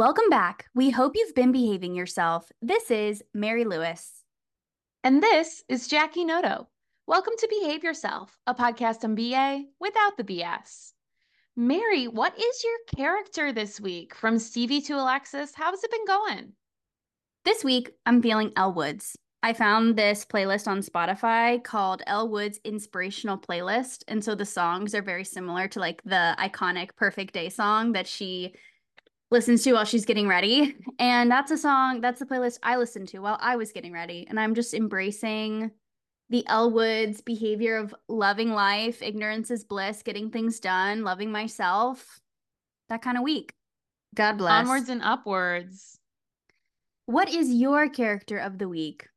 Welcome back. We hope you've been behaving yourself. This is Mary Lewis. And this is Jackie Noto. Welcome to Behave Yourself, a podcast on BA without the BS. Mary, what is your character this week? From Stevie to Alexis, how's it been going? This week, I'm feeling Elle Woods. I found this playlist on Spotify called Elle Woods Inspirational Playlist. And so the songs are very similar to like the iconic Perfect Day song that she listens to while she's getting ready. And that's a song, that's the playlist I listened to while I was getting ready. And I'm just embracing the Elle Woods behavior of loving life, ignorance is bliss, getting things done, loving myself, that kind of week. God bless. Onwards and upwards. What is your character of the week?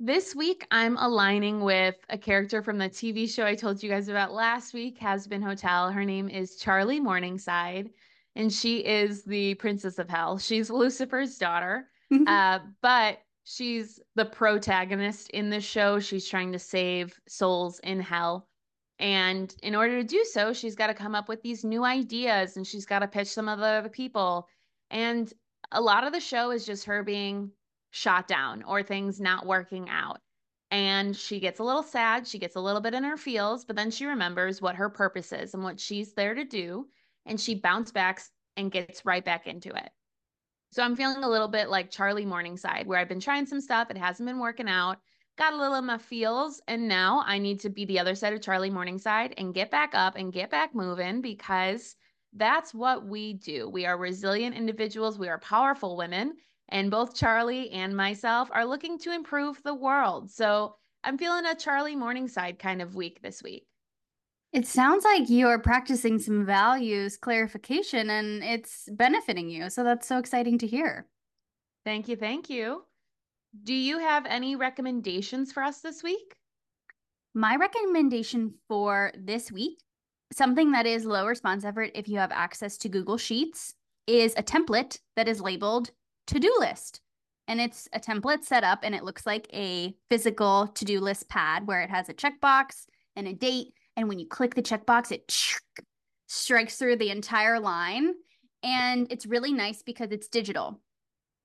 This week, I'm aligning with a character from the TV show I told you guys about last week, Hazbin Hotel. Her name is Charlie Morningside and she is the princess of hell. She's Lucifer's daughter, uh, but she's the protagonist in this show. She's trying to save souls in hell. And in order to do so, she's got to come up with these new ideas and she's got to pitch them to other people. And a lot of the show is just her being shot down or things not working out. And she gets a little sad. She gets a little bit in her feels, but then she remembers what her purpose is and what she's there to do and she bounce backs and gets right back into it. So I'm feeling a little bit like Charlie Morningside, where I've been trying some stuff, it hasn't been working out, got a little of my feels, and now I need to be the other side of Charlie Morningside and get back up and get back moving because that's what we do. We are resilient individuals, we are powerful women, and both Charlie and myself are looking to improve the world. So I'm feeling a Charlie Morningside kind of week this week. It sounds like you are practicing some values clarification and it's benefiting you. So that's so exciting to hear. Thank you. Thank you. Do you have any recommendations for us this week? My recommendation for this week, something that is low response effort if you have access to Google Sheets, is a template that is labeled to do list. And it's a template set up and it looks like a physical to do list pad where it has a checkbox and a date and when you click the checkbox, it strikes through the entire line. And it's really nice because it's digital.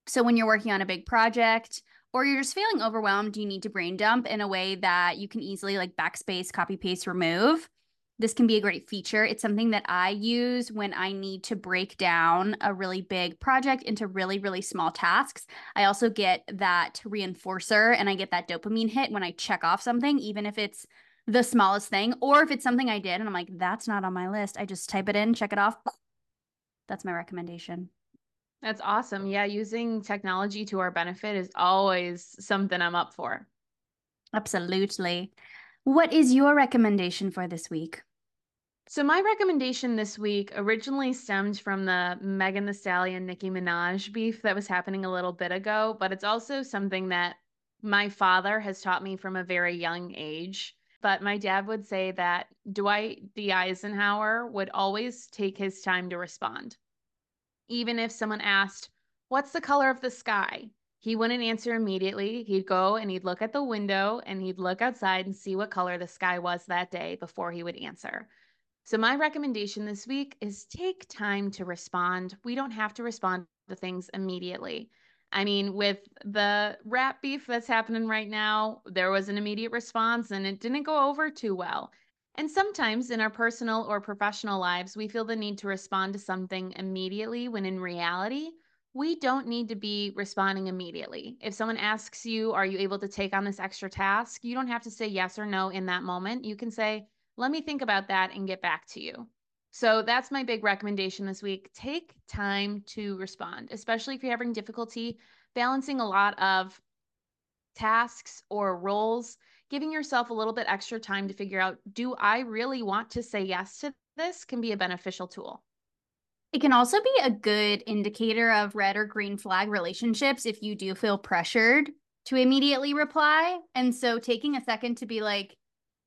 So when you're working on a big project or you're just feeling overwhelmed, you need to brain dump in a way that you can easily like backspace, copy, paste, remove. This can be a great feature. It's something that I use when I need to break down a really big project into really, really small tasks. I also get that reinforcer and I get that dopamine hit when I check off something, even if it's the smallest thing. Or if it's something I did and I'm like, that's not on my list, I just type it in, check it off. That's my recommendation. That's awesome. Yeah, using technology to our benefit is always something I'm up for. Absolutely. What is your recommendation for this week? So my recommendation this week originally stemmed from the Megan Thee Stallion Nicki Minaj beef that was happening a little bit ago, but it's also something that my father has taught me from a very young age. But my dad would say that Dwight D. Eisenhower would always take his time to respond. Even if someone asked, What's the color of the sky? He wouldn't answer immediately. He'd go and he'd look at the window and he'd look outside and see what color the sky was that day before he would answer. So, my recommendation this week is take time to respond. We don't have to respond to things immediately. I mean, with the rap beef that's happening right now, there was an immediate response and it didn't go over too well. And sometimes in our personal or professional lives, we feel the need to respond to something immediately when in reality, we don't need to be responding immediately. If someone asks you, Are you able to take on this extra task? You don't have to say yes or no in that moment. You can say, Let me think about that and get back to you. So that's my big recommendation this week. Take time to respond, especially if you're having difficulty balancing a lot of tasks or roles, giving yourself a little bit extra time to figure out do I really want to say yes to this can be a beneficial tool. It can also be a good indicator of red or green flag relationships if you do feel pressured to immediately reply. And so taking a second to be like,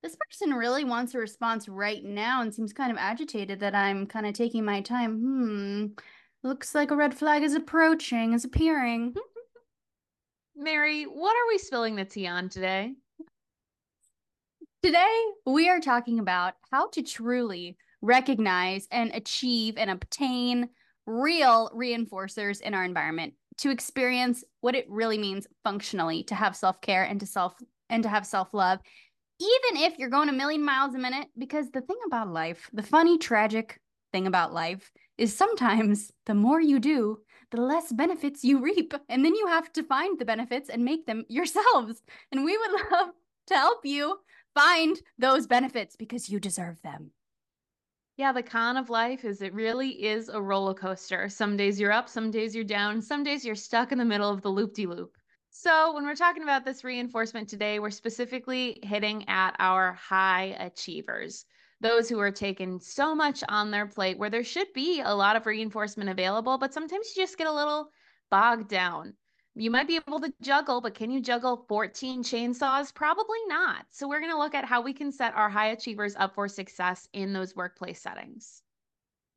this person really wants a response right now and seems kind of agitated that I'm kind of taking my time. Hmm. Looks like a red flag is approaching, is appearing. Mary, what are we spilling the tea on today? Today, we are talking about how to truly recognize and achieve and obtain real reinforcers in our environment to experience what it really means functionally to have self-care and to self and to have self-love even if you're going a million miles a minute because the thing about life the funny tragic thing about life is sometimes the more you do the less benefits you reap and then you have to find the benefits and make them yourselves and we would love to help you find those benefits because you deserve them yeah, the con of life is it really is a roller coaster. Some days you're up, some days you're down, some days you're stuck in the middle of the loop de loop. So, when we're talking about this reinforcement today, we're specifically hitting at our high achievers, those who are taking so much on their plate where there should be a lot of reinforcement available, but sometimes you just get a little bogged down. You might be able to juggle, but can you juggle 14 chainsaws? Probably not. So, we're going to look at how we can set our high achievers up for success in those workplace settings.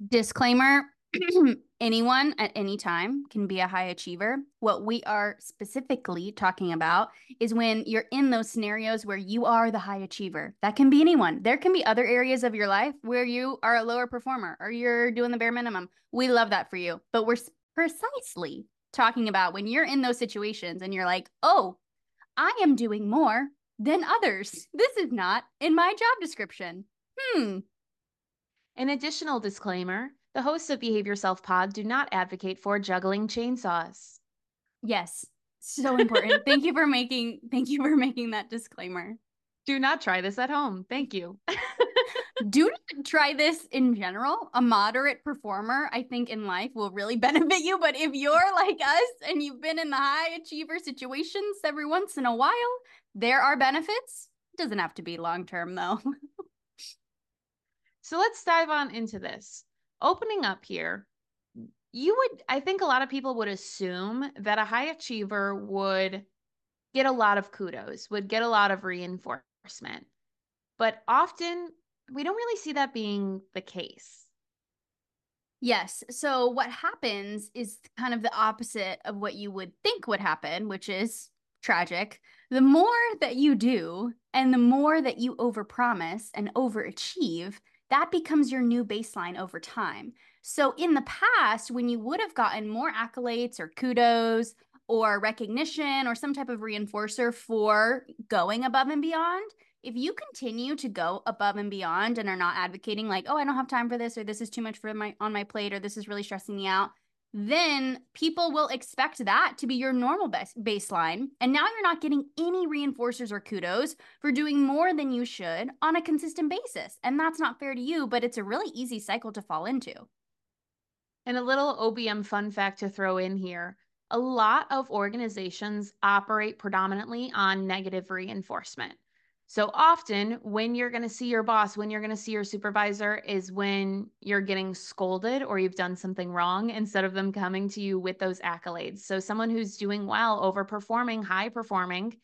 Disclaimer anyone at any time can be a high achiever. What we are specifically talking about is when you're in those scenarios where you are the high achiever. That can be anyone. There can be other areas of your life where you are a lower performer or you're doing the bare minimum. We love that for you. But we're precisely talking about when you're in those situations and you're like, oh, I am doing more than others. This is not in my job description. Hmm. An additional disclaimer the hosts of Behave Yourself Pod do not advocate for juggling chainsaws. Yes, so important. thank you for making thank you for making that disclaimer. Do not try this at home. Thank you. do not try this in general. A moderate performer, I think, in life will really benefit you. But if you're like us and you've been in the high achiever situations every once in a while, there are benefits. It doesn't have to be long term, though. so let's dive on into this. Opening up here, you would, I think a lot of people would assume that a high achiever would get a lot of kudos, would get a lot of reinforcement. But often we don't really see that being the case. Yes. So what happens is kind of the opposite of what you would think would happen, which is tragic. The more that you do and the more that you overpromise and overachieve, that becomes your new baseline over time. So in the past, when you would have gotten more accolades or kudos or recognition or some type of reinforcer for going above and beyond, if you continue to go above and beyond and are not advocating like oh i don't have time for this or this is too much for my on my plate or this is really stressing me out then people will expect that to be your normal baseline. And now you're not getting any reinforcers or kudos for doing more than you should on a consistent basis. And that's not fair to you but it's a really easy cycle to fall into. And a little obm fun fact to throw in here a lot of organizations operate predominantly on negative reinforcement so often, when you're going to see your boss, when you're going to see your supervisor, is when you're getting scolded or you've done something wrong instead of them coming to you with those accolades. So, someone who's doing well, overperforming, high performing,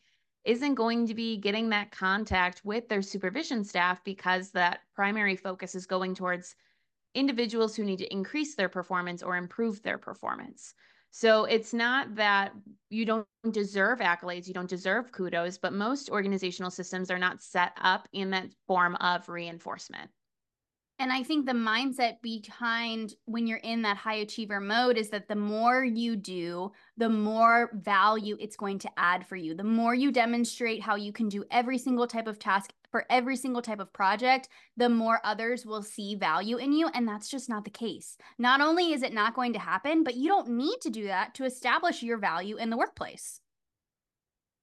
isn't going to be getting that contact with their supervision staff because that primary focus is going towards individuals who need to increase their performance or improve their performance. So it's not that you don't deserve accolades, you don't deserve kudos, but most organizational systems are not set up in that form of reinforcement. And I think the mindset behind when you're in that high achiever mode is that the more you do, the more value it's going to add for you. The more you demonstrate how you can do every single type of task for every single type of project, the more others will see value in you. And that's just not the case. Not only is it not going to happen, but you don't need to do that to establish your value in the workplace.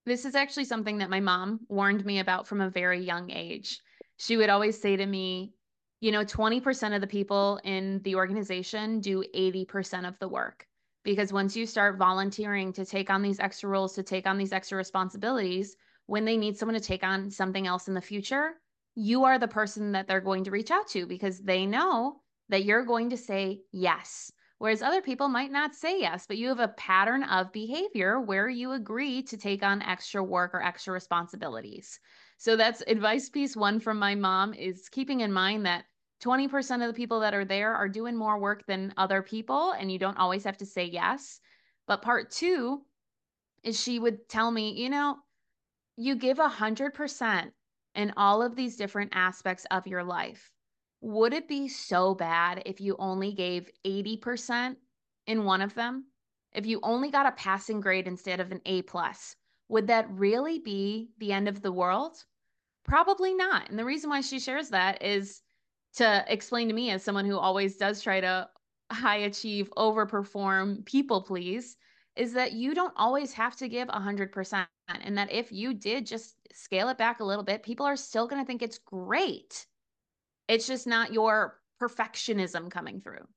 This is actually something that my mom warned me about from a very young age. She would always say to me, you know, 20% of the people in the organization do 80% of the work. Because once you start volunteering to take on these extra roles, to take on these extra responsibilities, when they need someone to take on something else in the future, you are the person that they're going to reach out to because they know that you're going to say yes. Whereas other people might not say yes, but you have a pattern of behavior where you agree to take on extra work or extra responsibilities. So that's advice piece one from my mom is keeping in mind that 20% of the people that are there are doing more work than other people, and you don't always have to say yes. But part two is she would tell me, you know, you give hundred percent in all of these different aspects of your life. would it be so bad if you only gave 80% in one of them? If you only got a passing grade instead of an A plus, would that really be the end of the world? Probably not. And the reason why she shares that is to explain to me as someone who always does try to high achieve, overperform, people please, is that you don't always have to give 100%. And that if you did just scale it back a little bit, people are still going to think it's great. It's just not your perfectionism coming through.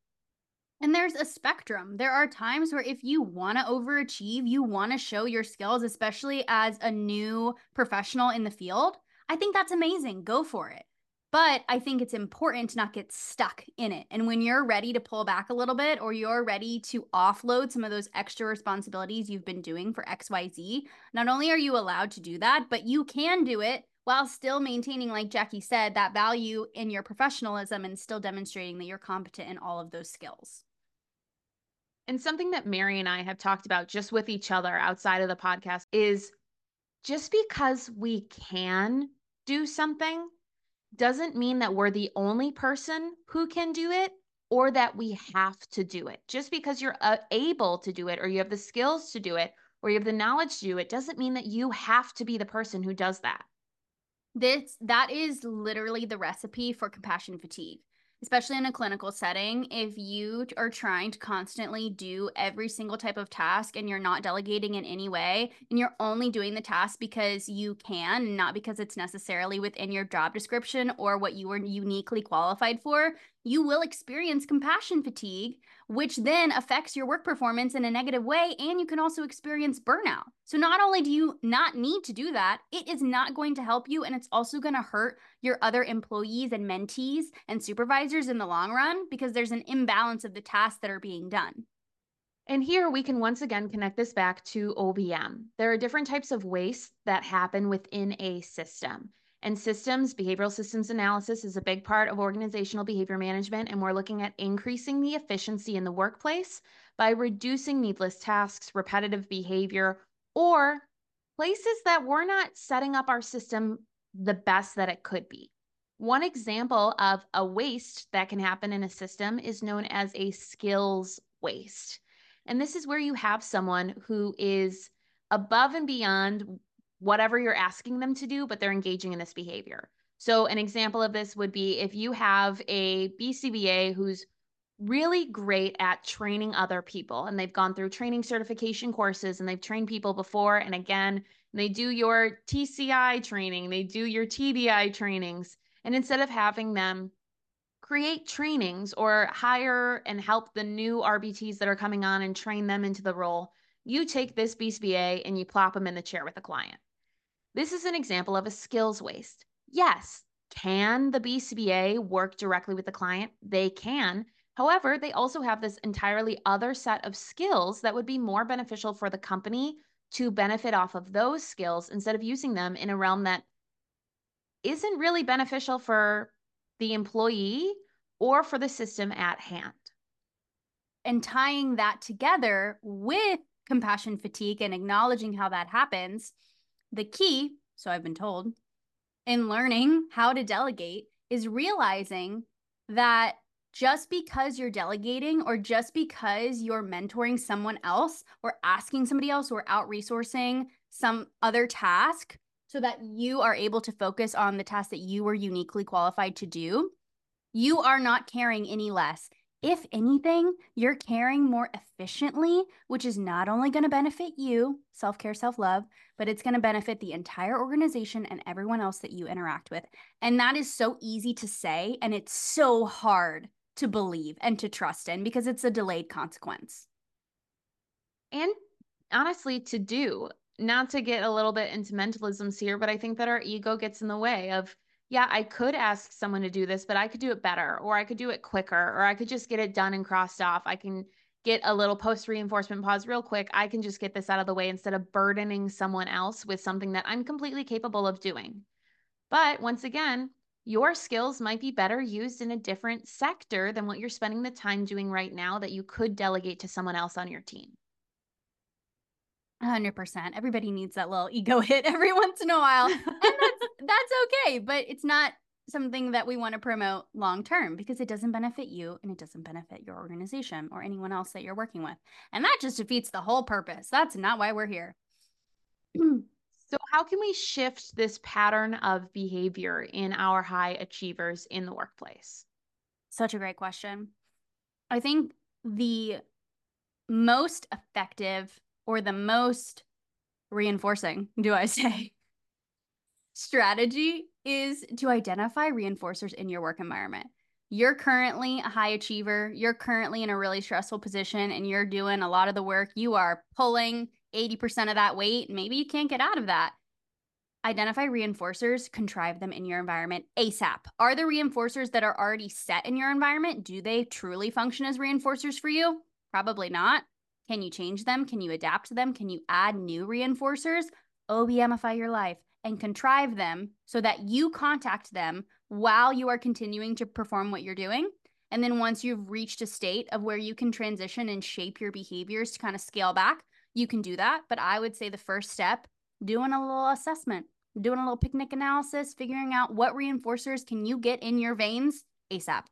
And there's a spectrum. There are times where if you want to overachieve, you want to show your skills, especially as a new professional in the field. I think that's amazing. Go for it. But I think it's important to not get stuck in it. And when you're ready to pull back a little bit or you're ready to offload some of those extra responsibilities you've been doing for XYZ, not only are you allowed to do that, but you can do it while still maintaining, like Jackie said, that value in your professionalism and still demonstrating that you're competent in all of those skills. And something that Mary and I have talked about just with each other outside of the podcast is just because we can do something doesn't mean that we're the only person who can do it or that we have to do it. Just because you're uh, able to do it or you have the skills to do it or you have the knowledge to do it doesn't mean that you have to be the person who does that. This that is literally the recipe for compassion fatigue especially in a clinical setting, if you are trying to constantly do every single type of task and you're not delegating in any way, and you're only doing the task because you can, not because it's necessarily within your job description or what you were uniquely qualified for, you will experience compassion fatigue, which then affects your work performance in a negative way. And you can also experience burnout. So, not only do you not need to do that, it is not going to help you. And it's also going to hurt your other employees and mentees and supervisors in the long run because there's an imbalance of the tasks that are being done. And here we can once again connect this back to OBM. There are different types of waste that happen within a system. And systems, behavioral systems analysis is a big part of organizational behavior management. And we're looking at increasing the efficiency in the workplace by reducing needless tasks, repetitive behavior, or places that we're not setting up our system the best that it could be. One example of a waste that can happen in a system is known as a skills waste. And this is where you have someone who is above and beyond whatever you're asking them to do, but they're engaging in this behavior. So, an example of this would be if you have a BCBA who's really great at training other people and they've gone through training certification courses and they've trained people before and again, they do your TCI training, they do your TBI trainings. And instead of having them create trainings or hire and help the new RBTs that are coming on and train them into the role, you take this BCBA and you plop them in the chair with the client. This is an example of a skills waste. Yes, can the BCBA work directly with the client? They can. However, they also have this entirely other set of skills that would be more beneficial for the company to benefit off of those skills instead of using them in a realm that isn't really beneficial for the employee or for the system at hand. And tying that together with compassion fatigue and acknowledging how that happens the key, so I've been told, in learning how to delegate is realizing that just because you're delegating or just because you're mentoring someone else or asking somebody else or out resourcing some other task so that you are able to focus on the task that you were uniquely qualified to do, you are not caring any less if anything, you're caring more efficiently, which is not only going to benefit you, self care, self love, but it's going to benefit the entire organization and everyone else that you interact with. And that is so easy to say, and it's so hard to believe and to trust in because it's a delayed consequence. And honestly, to do, not to get a little bit into mentalisms here, but I think that our ego gets in the way of yeah, I could ask someone to do this, but I could do it better, or I could do it quicker, or I could just get it done and crossed off. I can get a little post reinforcement pause real quick. I can just get this out of the way instead of burdening someone else with something that I'm completely capable of doing. But once again, your skills might be better used in a different sector than what you're spending the time doing right now that you could delegate to someone else on your team. 100%. Everybody needs that little ego hit every once in a while. And that's that's okay, but it's not something that we want to promote long term because it doesn't benefit you and it doesn't benefit your organization or anyone else that you're working with. And that just defeats the whole purpose. That's not why we're here. so, how can we shift this pattern of behavior in our high achievers in the workplace? Such a great question. I think the most effective or the most reinforcing, do I say, strategy is to identify reinforcers in your work environment. You're currently a high achiever, you're currently in a really stressful position, and you're doing a lot of the work. You are pulling 80% of that weight. Maybe you can't get out of that. Identify reinforcers, contrive them in your environment ASAP. Are the reinforcers that are already set in your environment, do they truly function as reinforcers for you? Probably not. Can you change them? Can you adapt them? Can you add new reinforcers? OBMify your life and contrive them so that you contact them while you are continuing to perform what you're doing. And then once you've reached a state of where you can transition and shape your behaviors to kind of scale back, you can do that. But I would say the first step, doing a little assessment, doing a little picnic analysis, figuring out what reinforcers can you get in your veins ASAP.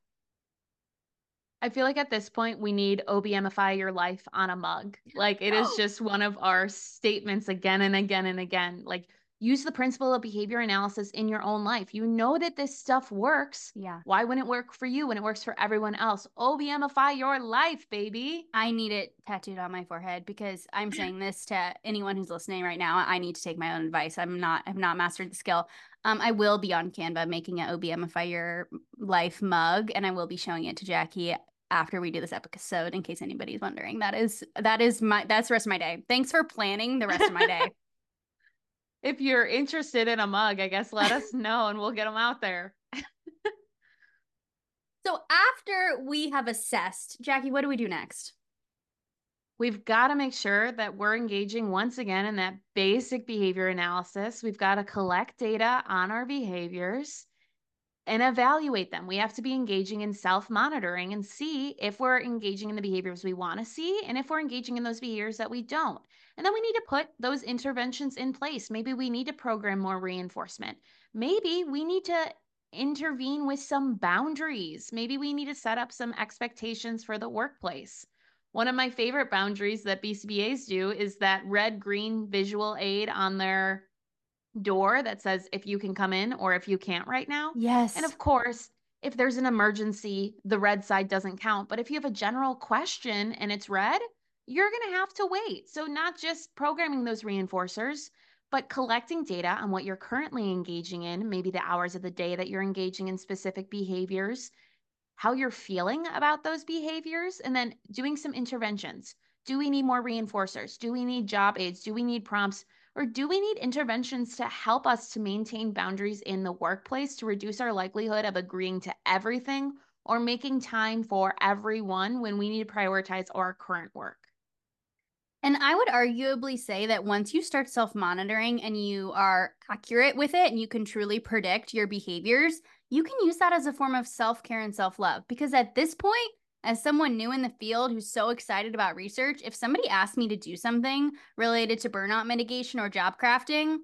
I feel like at this point we need OBMify your life on a mug. Like it is just one of our statements again and again and again. Like use the principle of behavior analysis in your own life. You know that this stuff works. Yeah. Why wouldn't it work for you when it works for everyone else? OBMify your life, baby. I need it tattooed on my forehead because I'm saying this to anyone who's listening right now. I need to take my own advice. I'm not I've not mastered the skill. Um, I will be on Canva making an OBMify your life mug and I will be showing it to Jackie after we do this episode in case anybody's wondering. That is that is my that's the rest of my day. Thanks for planning the rest of my day. if you're interested in a mug, I guess let us know and we'll get them out there. so after we have assessed, Jackie, what do we do next? We've got to make sure that we're engaging once again in that basic behavior analysis. We've got to collect data on our behaviors and evaluate them. We have to be engaging in self monitoring and see if we're engaging in the behaviors we want to see and if we're engaging in those behaviors that we don't. And then we need to put those interventions in place. Maybe we need to program more reinforcement. Maybe we need to intervene with some boundaries. Maybe we need to set up some expectations for the workplace. One of my favorite boundaries that BCBAs do is that red green visual aid on their door that says if you can come in or if you can't right now. Yes. And of course, if there's an emergency, the red side doesn't count. But if you have a general question and it's red, you're going to have to wait. So, not just programming those reinforcers, but collecting data on what you're currently engaging in, maybe the hours of the day that you're engaging in specific behaviors, how you're feeling about those behaviors, and then doing some interventions. Do we need more reinforcers? Do we need job aids? Do we need prompts? Or do we need interventions to help us to maintain boundaries in the workplace to reduce our likelihood of agreeing to everything or making time for everyone when we need to prioritize our current work? And I would arguably say that once you start self monitoring and you are accurate with it and you can truly predict your behaviors, you can use that as a form of self care and self love. Because at this point, as someone new in the field who's so excited about research, if somebody asked me to do something related to burnout mitigation or job crafting,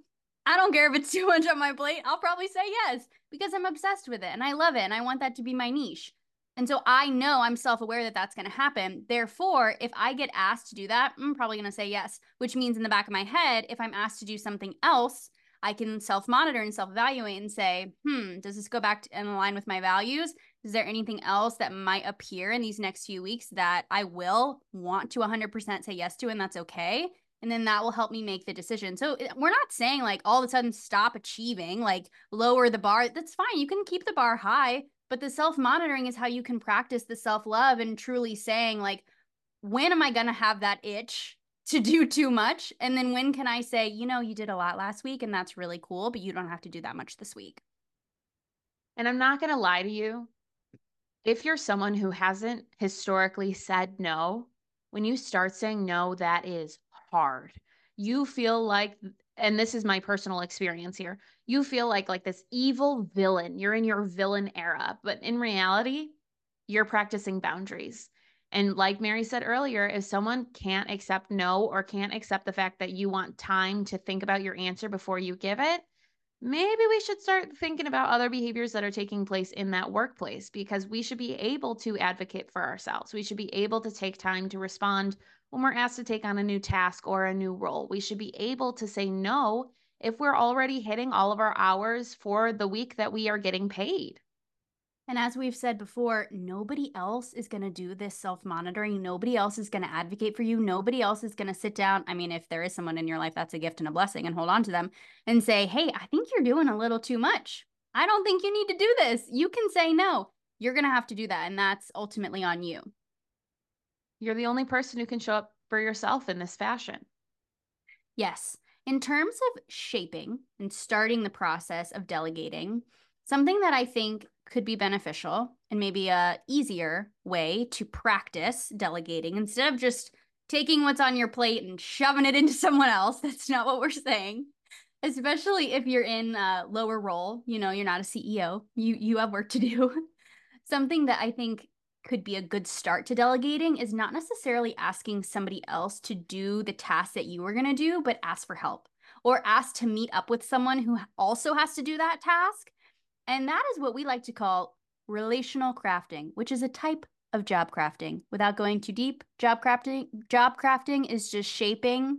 I don't care if it's too much on my plate. I'll probably say yes because I'm obsessed with it and I love it and I want that to be my niche. And so I know I'm self aware that that's going to happen. Therefore, if I get asked to do that, I'm probably going to say yes, which means in the back of my head, if I'm asked to do something else, I can self monitor and self evaluate and say, hmm, does this go back to, in line with my values? Is there anything else that might appear in these next few weeks that I will want to 100% say yes to, and that's okay? And then that will help me make the decision. So we're not saying like all of a sudden stop achieving, like lower the bar. That's fine. You can keep the bar high, but the self monitoring is how you can practice the self love and truly saying, like, when am I going to have that itch to do too much? And then when can I say, you know, you did a lot last week and that's really cool, but you don't have to do that much this week? And I'm not going to lie to you. If you're someone who hasn't historically said no, when you start saying no, that is hard. You feel like and this is my personal experience here you feel like like this evil villain you're in your villain era but in reality you're practicing boundaries and like mary said earlier if someone can't accept no or can't accept the fact that you want time to think about your answer before you give it maybe we should start thinking about other behaviors that are taking place in that workplace because we should be able to advocate for ourselves. We should be able to take time to respond when we're asked to take on a new task or a new role. We should be able to say no if we're already hitting all of our hours for the week that we are getting paid. And as we've said before, nobody else is going to do this self monitoring. Nobody else is going to advocate for you. Nobody else is going to sit down. I mean, if there is someone in your life that's a gift and a blessing and hold on to them and say, hey, I think you're doing a little too much. I don't think you need to do this. You can say no. You're going to have to do that. And that's ultimately on you. You're the only person who can show up for yourself in this fashion. Yes. In terms of shaping and starting the process of delegating, something that I think could be beneficial and maybe a easier way to practice delegating instead of just taking what's on your plate and shoving it into someone else. That's not what we're saying. Especially if you're in a lower role, you know, you're not a CEO. You you have work to do. Something that I think could be a good start to delegating is not necessarily asking somebody else to do the task that you were going to do, but ask for help or ask to meet up with someone who also has to do that task and that is what we like to call relational crafting, which is a type of job crafting. Without going too deep, job crafting job crafting is just shaping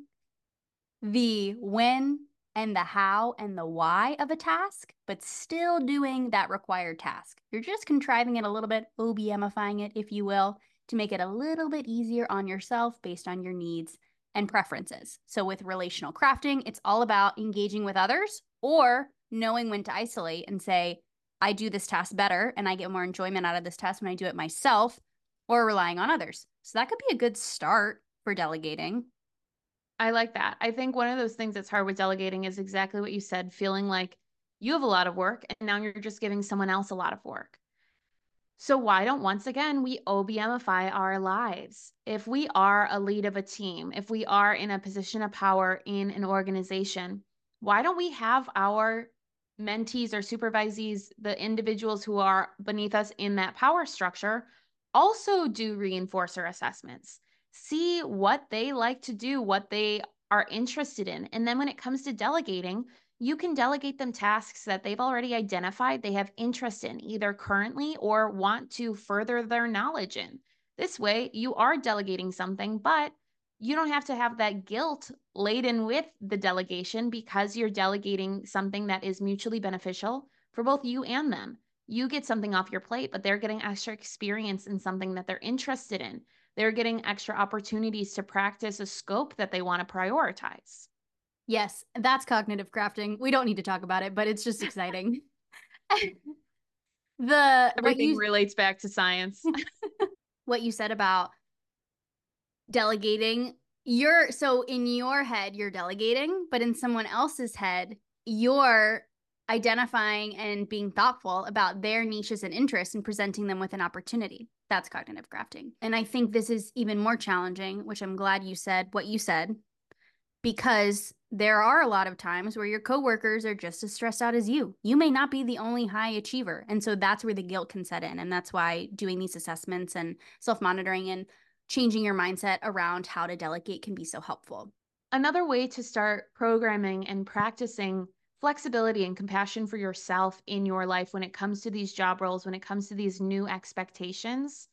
the when and the how and the why of a task, but still doing that required task. You're just contriving it a little bit, OBMifying it, if you will, to make it a little bit easier on yourself based on your needs and preferences. So, with relational crafting, it's all about engaging with others or knowing when to isolate and say, I do this task better and I get more enjoyment out of this task when I do it myself or relying on others. So that could be a good start for delegating. I like that. I think one of those things that's hard with delegating is exactly what you said, feeling like you have a lot of work and now you're just giving someone else a lot of work. So, why don't once again we OBMify our lives? If we are a lead of a team, if we are in a position of power in an organization, why don't we have our mentees or supervisees, the individuals who are beneath us in that power structure, also do reinforcer assessments. See what they like to do, what they are interested in. And then when it comes to delegating, you can delegate them tasks that they've already identified they have interest in, either currently or want to further their knowledge in. This way, you are delegating something, but you don't have to have that guilt laden with the delegation because you're delegating something that is mutually beneficial for both you and them. You get something off your plate, but they're getting extra experience in something that they're interested in. They're getting extra opportunities to practice a scope that they want to prioritize. Yes, that's cognitive crafting. We don't need to talk about it, but it's just exciting. the everything you, relates back to science. what you said about delegating you're so in your head you're delegating but in someone else's head you're identifying and being thoughtful about their niches and interests and presenting them with an opportunity that's cognitive crafting and i think this is even more challenging which i'm glad you said what you said because there are a lot of times where your coworkers are just as stressed out as you. You may not be the only high achiever. And so that's where the guilt can set in. And that's why doing these assessments and self monitoring and changing your mindset around how to delegate can be so helpful. Another way to start programming and practicing flexibility and compassion for yourself in your life when it comes to these job roles, when it comes to these new expectations,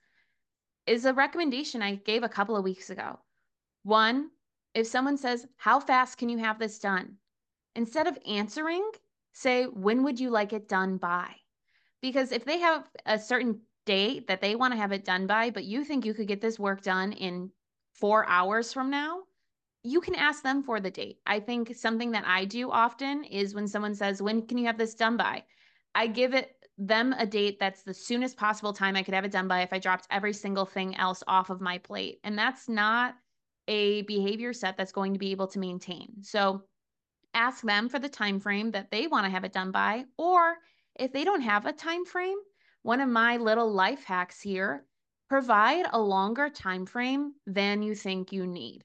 is a recommendation I gave a couple of weeks ago. One, if someone says, How fast can you have this done? Instead of answering, say, When would you like it done by? Because if they have a certain date that they want to have it done by, but you think you could get this work done in four hours from now, you can ask them for the date. I think something that I do often is when someone says, When can you have this done by? I give it them a date that's the soonest possible time I could have it done by if I dropped every single thing else off of my plate. And that's not a behavior set that's going to be able to maintain. So ask them for the time frame that they want to have it done by or if they don't have a time frame, one of my little life hacks here provide a longer time frame than you think you need.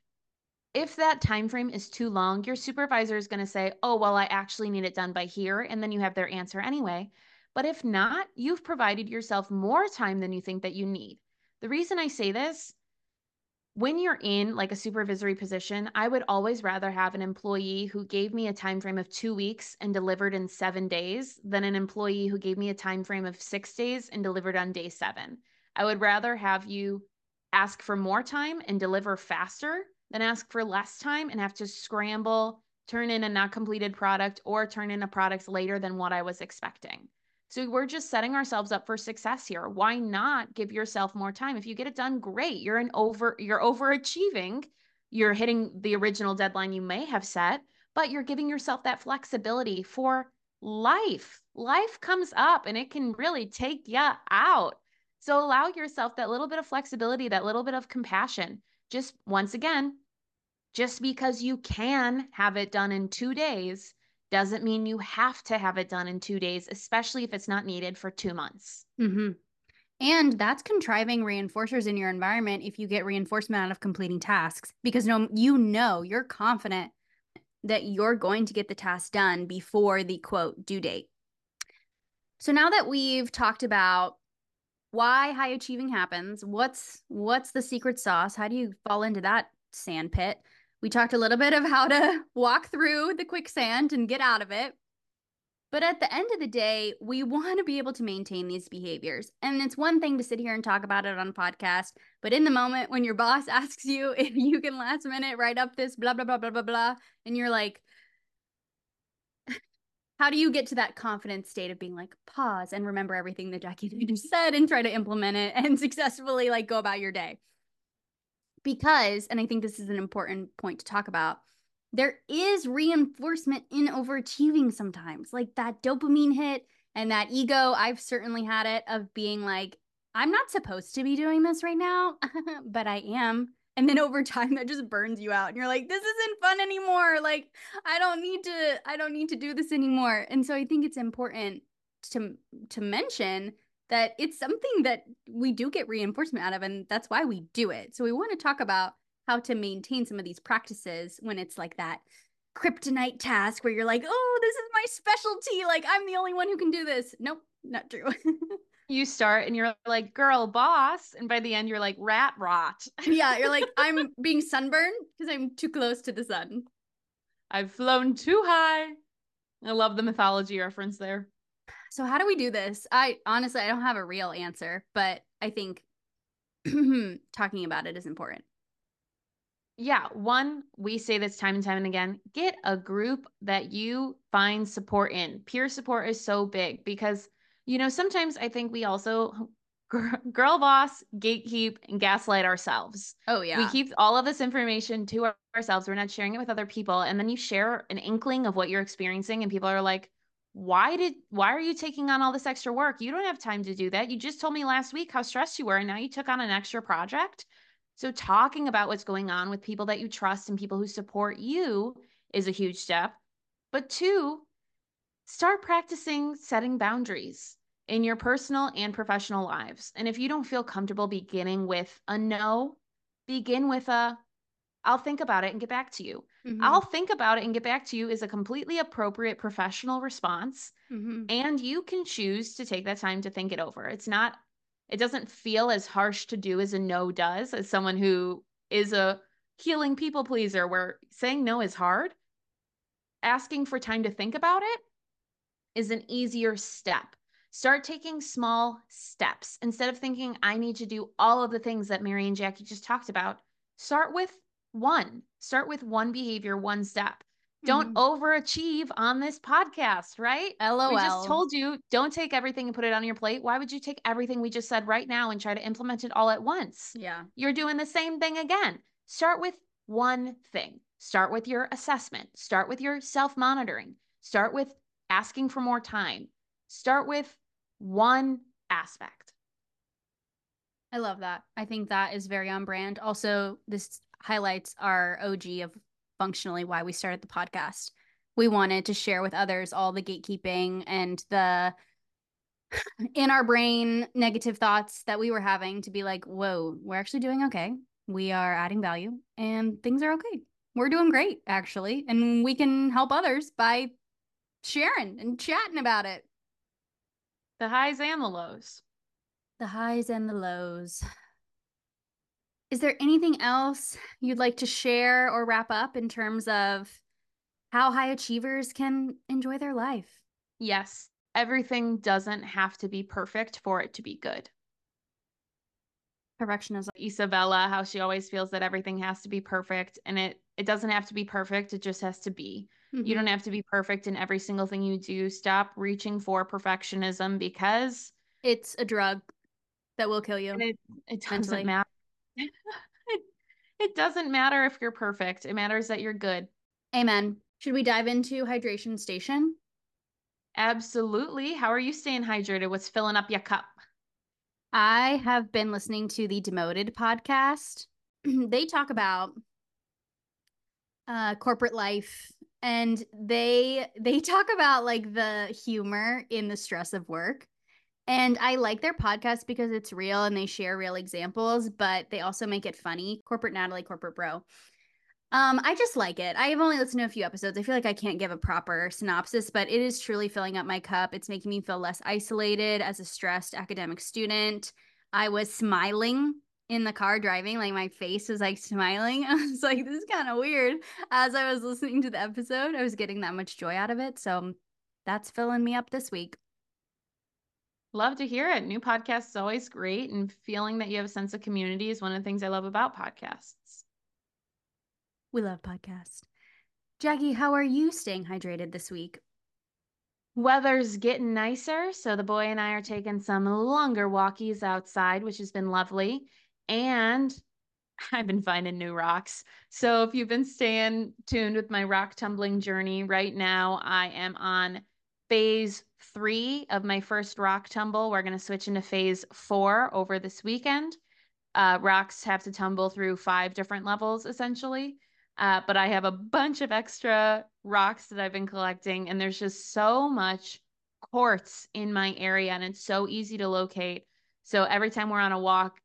If that time frame is too long your supervisor is going to say oh well i actually need it done by here and then you have their answer anyway. But if not you've provided yourself more time than you think that you need. The reason i say this when you're in like a supervisory position, I would always rather have an employee who gave me a time frame of 2 weeks and delivered in 7 days than an employee who gave me a time frame of 6 days and delivered on day 7. I would rather have you ask for more time and deliver faster than ask for less time and have to scramble, turn in a not completed product or turn in a product later than what I was expecting. So we're just setting ourselves up for success here. Why not give yourself more time? If you get it done, great. You're an over you're overachieving. You're hitting the original deadline you may have set, but you're giving yourself that flexibility for life. Life comes up and it can really take you out. So allow yourself that little bit of flexibility, that little bit of compassion. Just once again, just because you can have it done in 2 days doesn't mean you have to have it done in two days, especially if it's not needed for two months. Mm-hmm. And that's contriving reinforcers in your environment if you get reinforcement out of completing tasks because no, you know, you're confident that you're going to get the task done before the quote due date. So now that we've talked about why high achieving happens, what's what's the secret sauce? How do you fall into that sand pit? We talked a little bit of how to walk through the quicksand and get out of it. But at the end of the day, we want to be able to maintain these behaviors. And it's one thing to sit here and talk about it on podcast, but in the moment when your boss asks you if you can last minute write up this blah blah blah blah blah blah and you're like how do you get to that confident state of being like pause and remember everything that Jackie just said and try to implement it and successfully like go about your day? Because, and I think this is an important point to talk about, there is reinforcement in overachieving sometimes, like that dopamine hit and that ego. I've certainly had it of being like, I'm not supposed to be doing this right now, but I am. And then over time that just burns you out and you're like, this isn't fun anymore. Like I don't need to I don't need to do this anymore. And so I think it's important to to mention that it's something that we do get reinforcement out of and that's why we do it. So we want to talk about how to maintain some of these practices when it's like that kryptonite task where you're like oh this is my specialty like i'm the only one who can do this. Nope not true. You start and you're like girl boss and by the end you're like rat rot. Yeah you're like i'm being sunburned because i'm too close to the sun. I've flown too high. I love the mythology reference there so how do we do this? I honestly I don't have a real answer, but I think talking about it is important. Yeah, one, we say this time and time and again, get a group that you find support in. Peer support is so big because you know, sometimes I think we also girl boss, gatekeep, and gaslight ourselves. Oh, yeah. We keep all of this information to ourselves. We're not sharing it with other people. And then you share an inkling of what you're experiencing, and people are like, why did why are you taking on all this extra work? You don't have time to do that. You just told me last week how stressed you were and now you took on an extra project. So talking about what's going on with people that you trust and people who support you is a huge step. But two start practicing setting boundaries in your personal and professional lives. And if you don't feel comfortable beginning with a no begin with a I'll think about it and get back to you. Mm-hmm. I'll think about it and get back to you is a completely appropriate professional response. Mm-hmm. And you can choose to take that time to think it over. It's not, it doesn't feel as harsh to do as a no does, as someone who is a healing people pleaser, where saying no is hard. Asking for time to think about it is an easier step. Start taking small steps instead of thinking, I need to do all of the things that Mary and Jackie just talked about. Start with one. Start with one behavior, one step. Don't mm-hmm. overachieve on this podcast, right? LOL. We just told you don't take everything and put it on your plate. Why would you take everything we just said right now and try to implement it all at once? Yeah. You're doing the same thing again. Start with one thing. Start with your assessment. Start with your self monitoring. Start with asking for more time. Start with one aspect. I love that. I think that is very on brand. Also, this highlights our OG of functionally why we started the podcast. We wanted to share with others all the gatekeeping and the in our brain negative thoughts that we were having to be like, whoa, we're actually doing okay. We are adding value and things are okay. We're doing great, actually. And we can help others by sharing and chatting about it. The highs and the lows. The highs and the lows. Is there anything else you'd like to share or wrap up in terms of how high achievers can enjoy their life? Yes, everything doesn't have to be perfect for it to be good. Perfectionism. Isabella, how she always feels that everything has to be perfect and it it doesn't have to be perfect, it just has to be. Mm-hmm. You don't have to be perfect in every single thing you do. Stop reaching for perfectionism because it's a drug that will kill you. it, it doesn't matter. It, it doesn't matter if you're perfect. It matters that you're good. Amen. Should we dive into hydration station? Absolutely. How are you staying hydrated? What's filling up your cup? I have been listening to the Demoted podcast. they talk about uh, corporate life and they they talk about like the humor in the stress of work and i like their podcast because it's real and they share real examples but they also make it funny corporate natalie corporate bro um, I just like it. I have only listened to a few episodes. I feel like I can't give a proper synopsis, but it is truly filling up my cup. It's making me feel less isolated as a stressed academic student. I was smiling in the car driving, like my face was like smiling. I was like, this is kind of weird. As I was listening to the episode, I was getting that much joy out of it. So that's filling me up this week. Love to hear it. New podcasts is always great, and feeling that you have a sense of community is one of the things I love about podcasts. We love podcasts. Jackie, how are you staying hydrated this week? Weather's getting nicer, so the boy and I are taking some longer walkies outside, which has been lovely. And I've been finding new rocks. So if you've been staying tuned with my rock tumbling journey, right now I am on phase three of my first rock tumble. We're going to switch into phase four over this weekend. Uh, rocks have to tumble through five different levels essentially. Uh, but I have a bunch of extra rocks that I've been collecting, and there's just so much quartz in my area, and it's so easy to locate. So every time we're on a walk,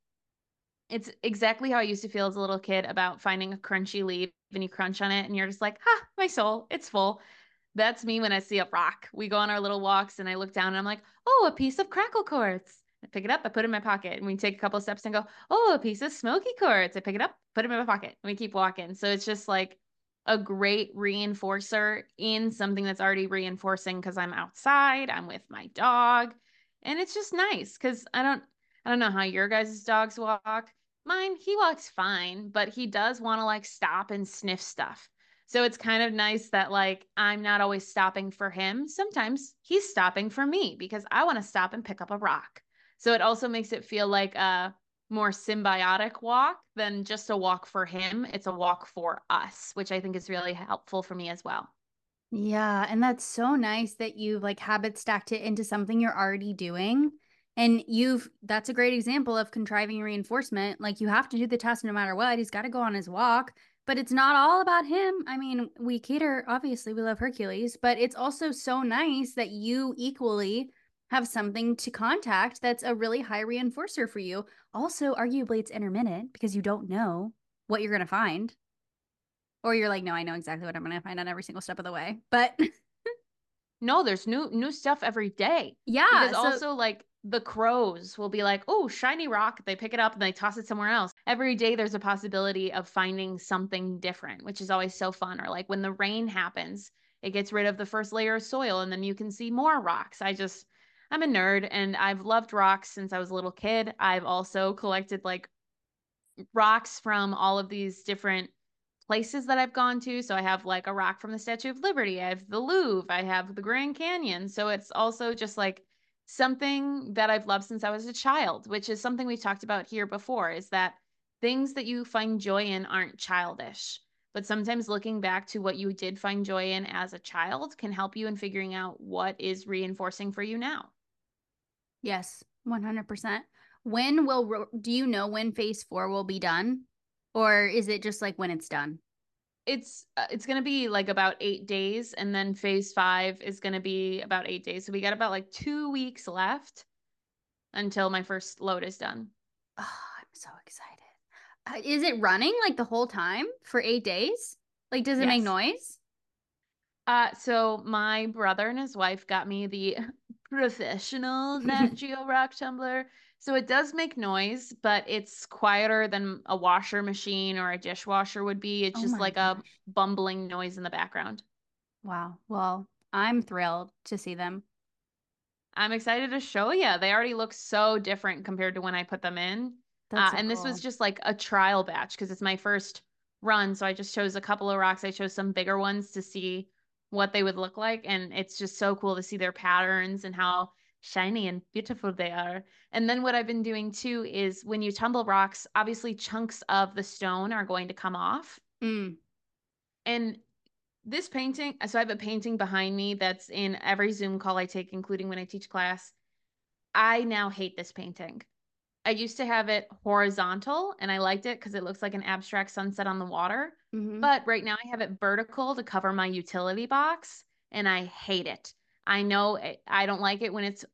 it's exactly how I used to feel as a little kid about finding a crunchy leaf and you crunch on it, and you're just like, "Ha, my soul, it's full." That's me when I see a rock. We go on our little walks, and I look down, and I'm like, "Oh, a piece of crackle quartz." I pick it up, I put it in my pocket, and we take a couple steps and go, oh, a piece of smoky quartz. I pick it up, put it in my pocket, and we keep walking. So it's just like a great reinforcer in something that's already reinforcing because I'm outside, I'm with my dog, and it's just nice because I don't, I don't know how your guys' dogs walk. Mine, he walks fine, but he does want to like stop and sniff stuff. So it's kind of nice that like I'm not always stopping for him. Sometimes he's stopping for me because I want to stop and pick up a rock. So it also makes it feel like a more symbiotic walk than just a walk for him. It's a walk for us, which I think is really helpful for me as well. Yeah, and that's so nice that you've like habit stacked it into something you're already doing. And you've that's a great example of contriving reinforcement. Like you have to do the test no matter what. He's got to go on his walk, but it's not all about him. I mean, we cater, obviously, we love Hercules, but it's also so nice that you equally have something to contact that's a really high reinforcer for you. Also, arguably, it's intermittent because you don't know what you're going to find. Or you're like, no, I know exactly what I'm going to find on every single step of the way. But no, there's new new stuff every day. Yeah. Because so- also like the crows will be like, oh, shiny rock. They pick it up and they toss it somewhere else. Every day there's a possibility of finding something different, which is always so fun. Or like when the rain happens, it gets rid of the first layer of soil and then you can see more rocks. I just I'm a nerd and I've loved rocks since I was a little kid. I've also collected like rocks from all of these different places that I've gone to. So I have like a rock from the Statue of Liberty, I have the Louvre, I have the Grand Canyon. So it's also just like something that I've loved since I was a child, which is something we've talked about here before is that things that you find joy in aren't childish. But sometimes looking back to what you did find joy in as a child can help you in figuring out what is reinforcing for you now. Yes, 100%. When will, do you know when phase four will be done? Or is it just like when it's done? It's uh, it's gonna be like about eight days, and then phase five is gonna be about eight days. So we got about like two weeks left until my first load is done. Oh, I'm so excited. Uh, is it running like the whole time for eight days? Like, does it yes. make noise? Uh, so my brother and his wife got me the professional Nat Geo rock tumbler. So it does make noise, but it's quieter than a washer machine or a dishwasher would be. It's Oh just like gosh. a bumbling noise in the background. Wow. Well, I'm thrilled to see them. I'm excited to show you. They already look so different compared to when I put them in. Uh, so and this was just like a trial batch because it's my first run. So I just chose a couple of rocks. I chose some bigger ones to see what they would look like. And it's just so cool to see their patterns and how shiny and beautiful they are. And then what I've been doing too is when you tumble rocks, obviously chunks of the stone are going to come off. Mm. And this painting, so I have a painting behind me that's in every Zoom call I take, including when I teach class. I now hate this painting. I used to have it horizontal and I liked it because it looks like an abstract sunset on the water. Mhm. But right now I have it vertical to cover my utility box and I hate it. I know it, I don't like it when it's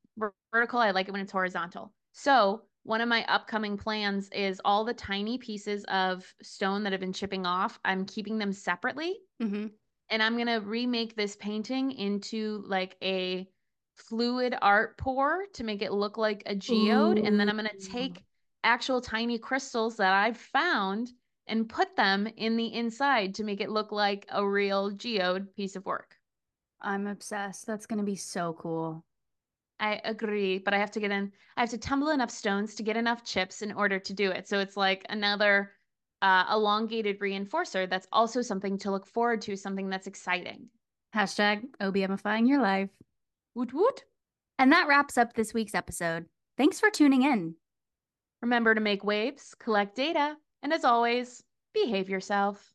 vertical, I like it when it's horizontal. So, one of my upcoming plans is all the tiny pieces of stone that have been chipping off, I'm keeping them separately Mhm. and I'm gonna remake this painting into like a fluid art pour to make it look like a geode. And then I'm gonna take actual tiny crystals that I've found and put them in the inside to make it look like a real geode piece of work. I'm obsessed. That's going to be so cool. I agree, but I have to get in, I have to tumble enough stones to get enough chips in order to do it. So it's like another uh, elongated reinforcer that's also something to look forward to, something that's exciting. Hashtag OBMifying your life. Woot woot. And that wraps up this week's episode. Thanks for tuning in. Remember to make waves, collect data, and as always, behave yourself.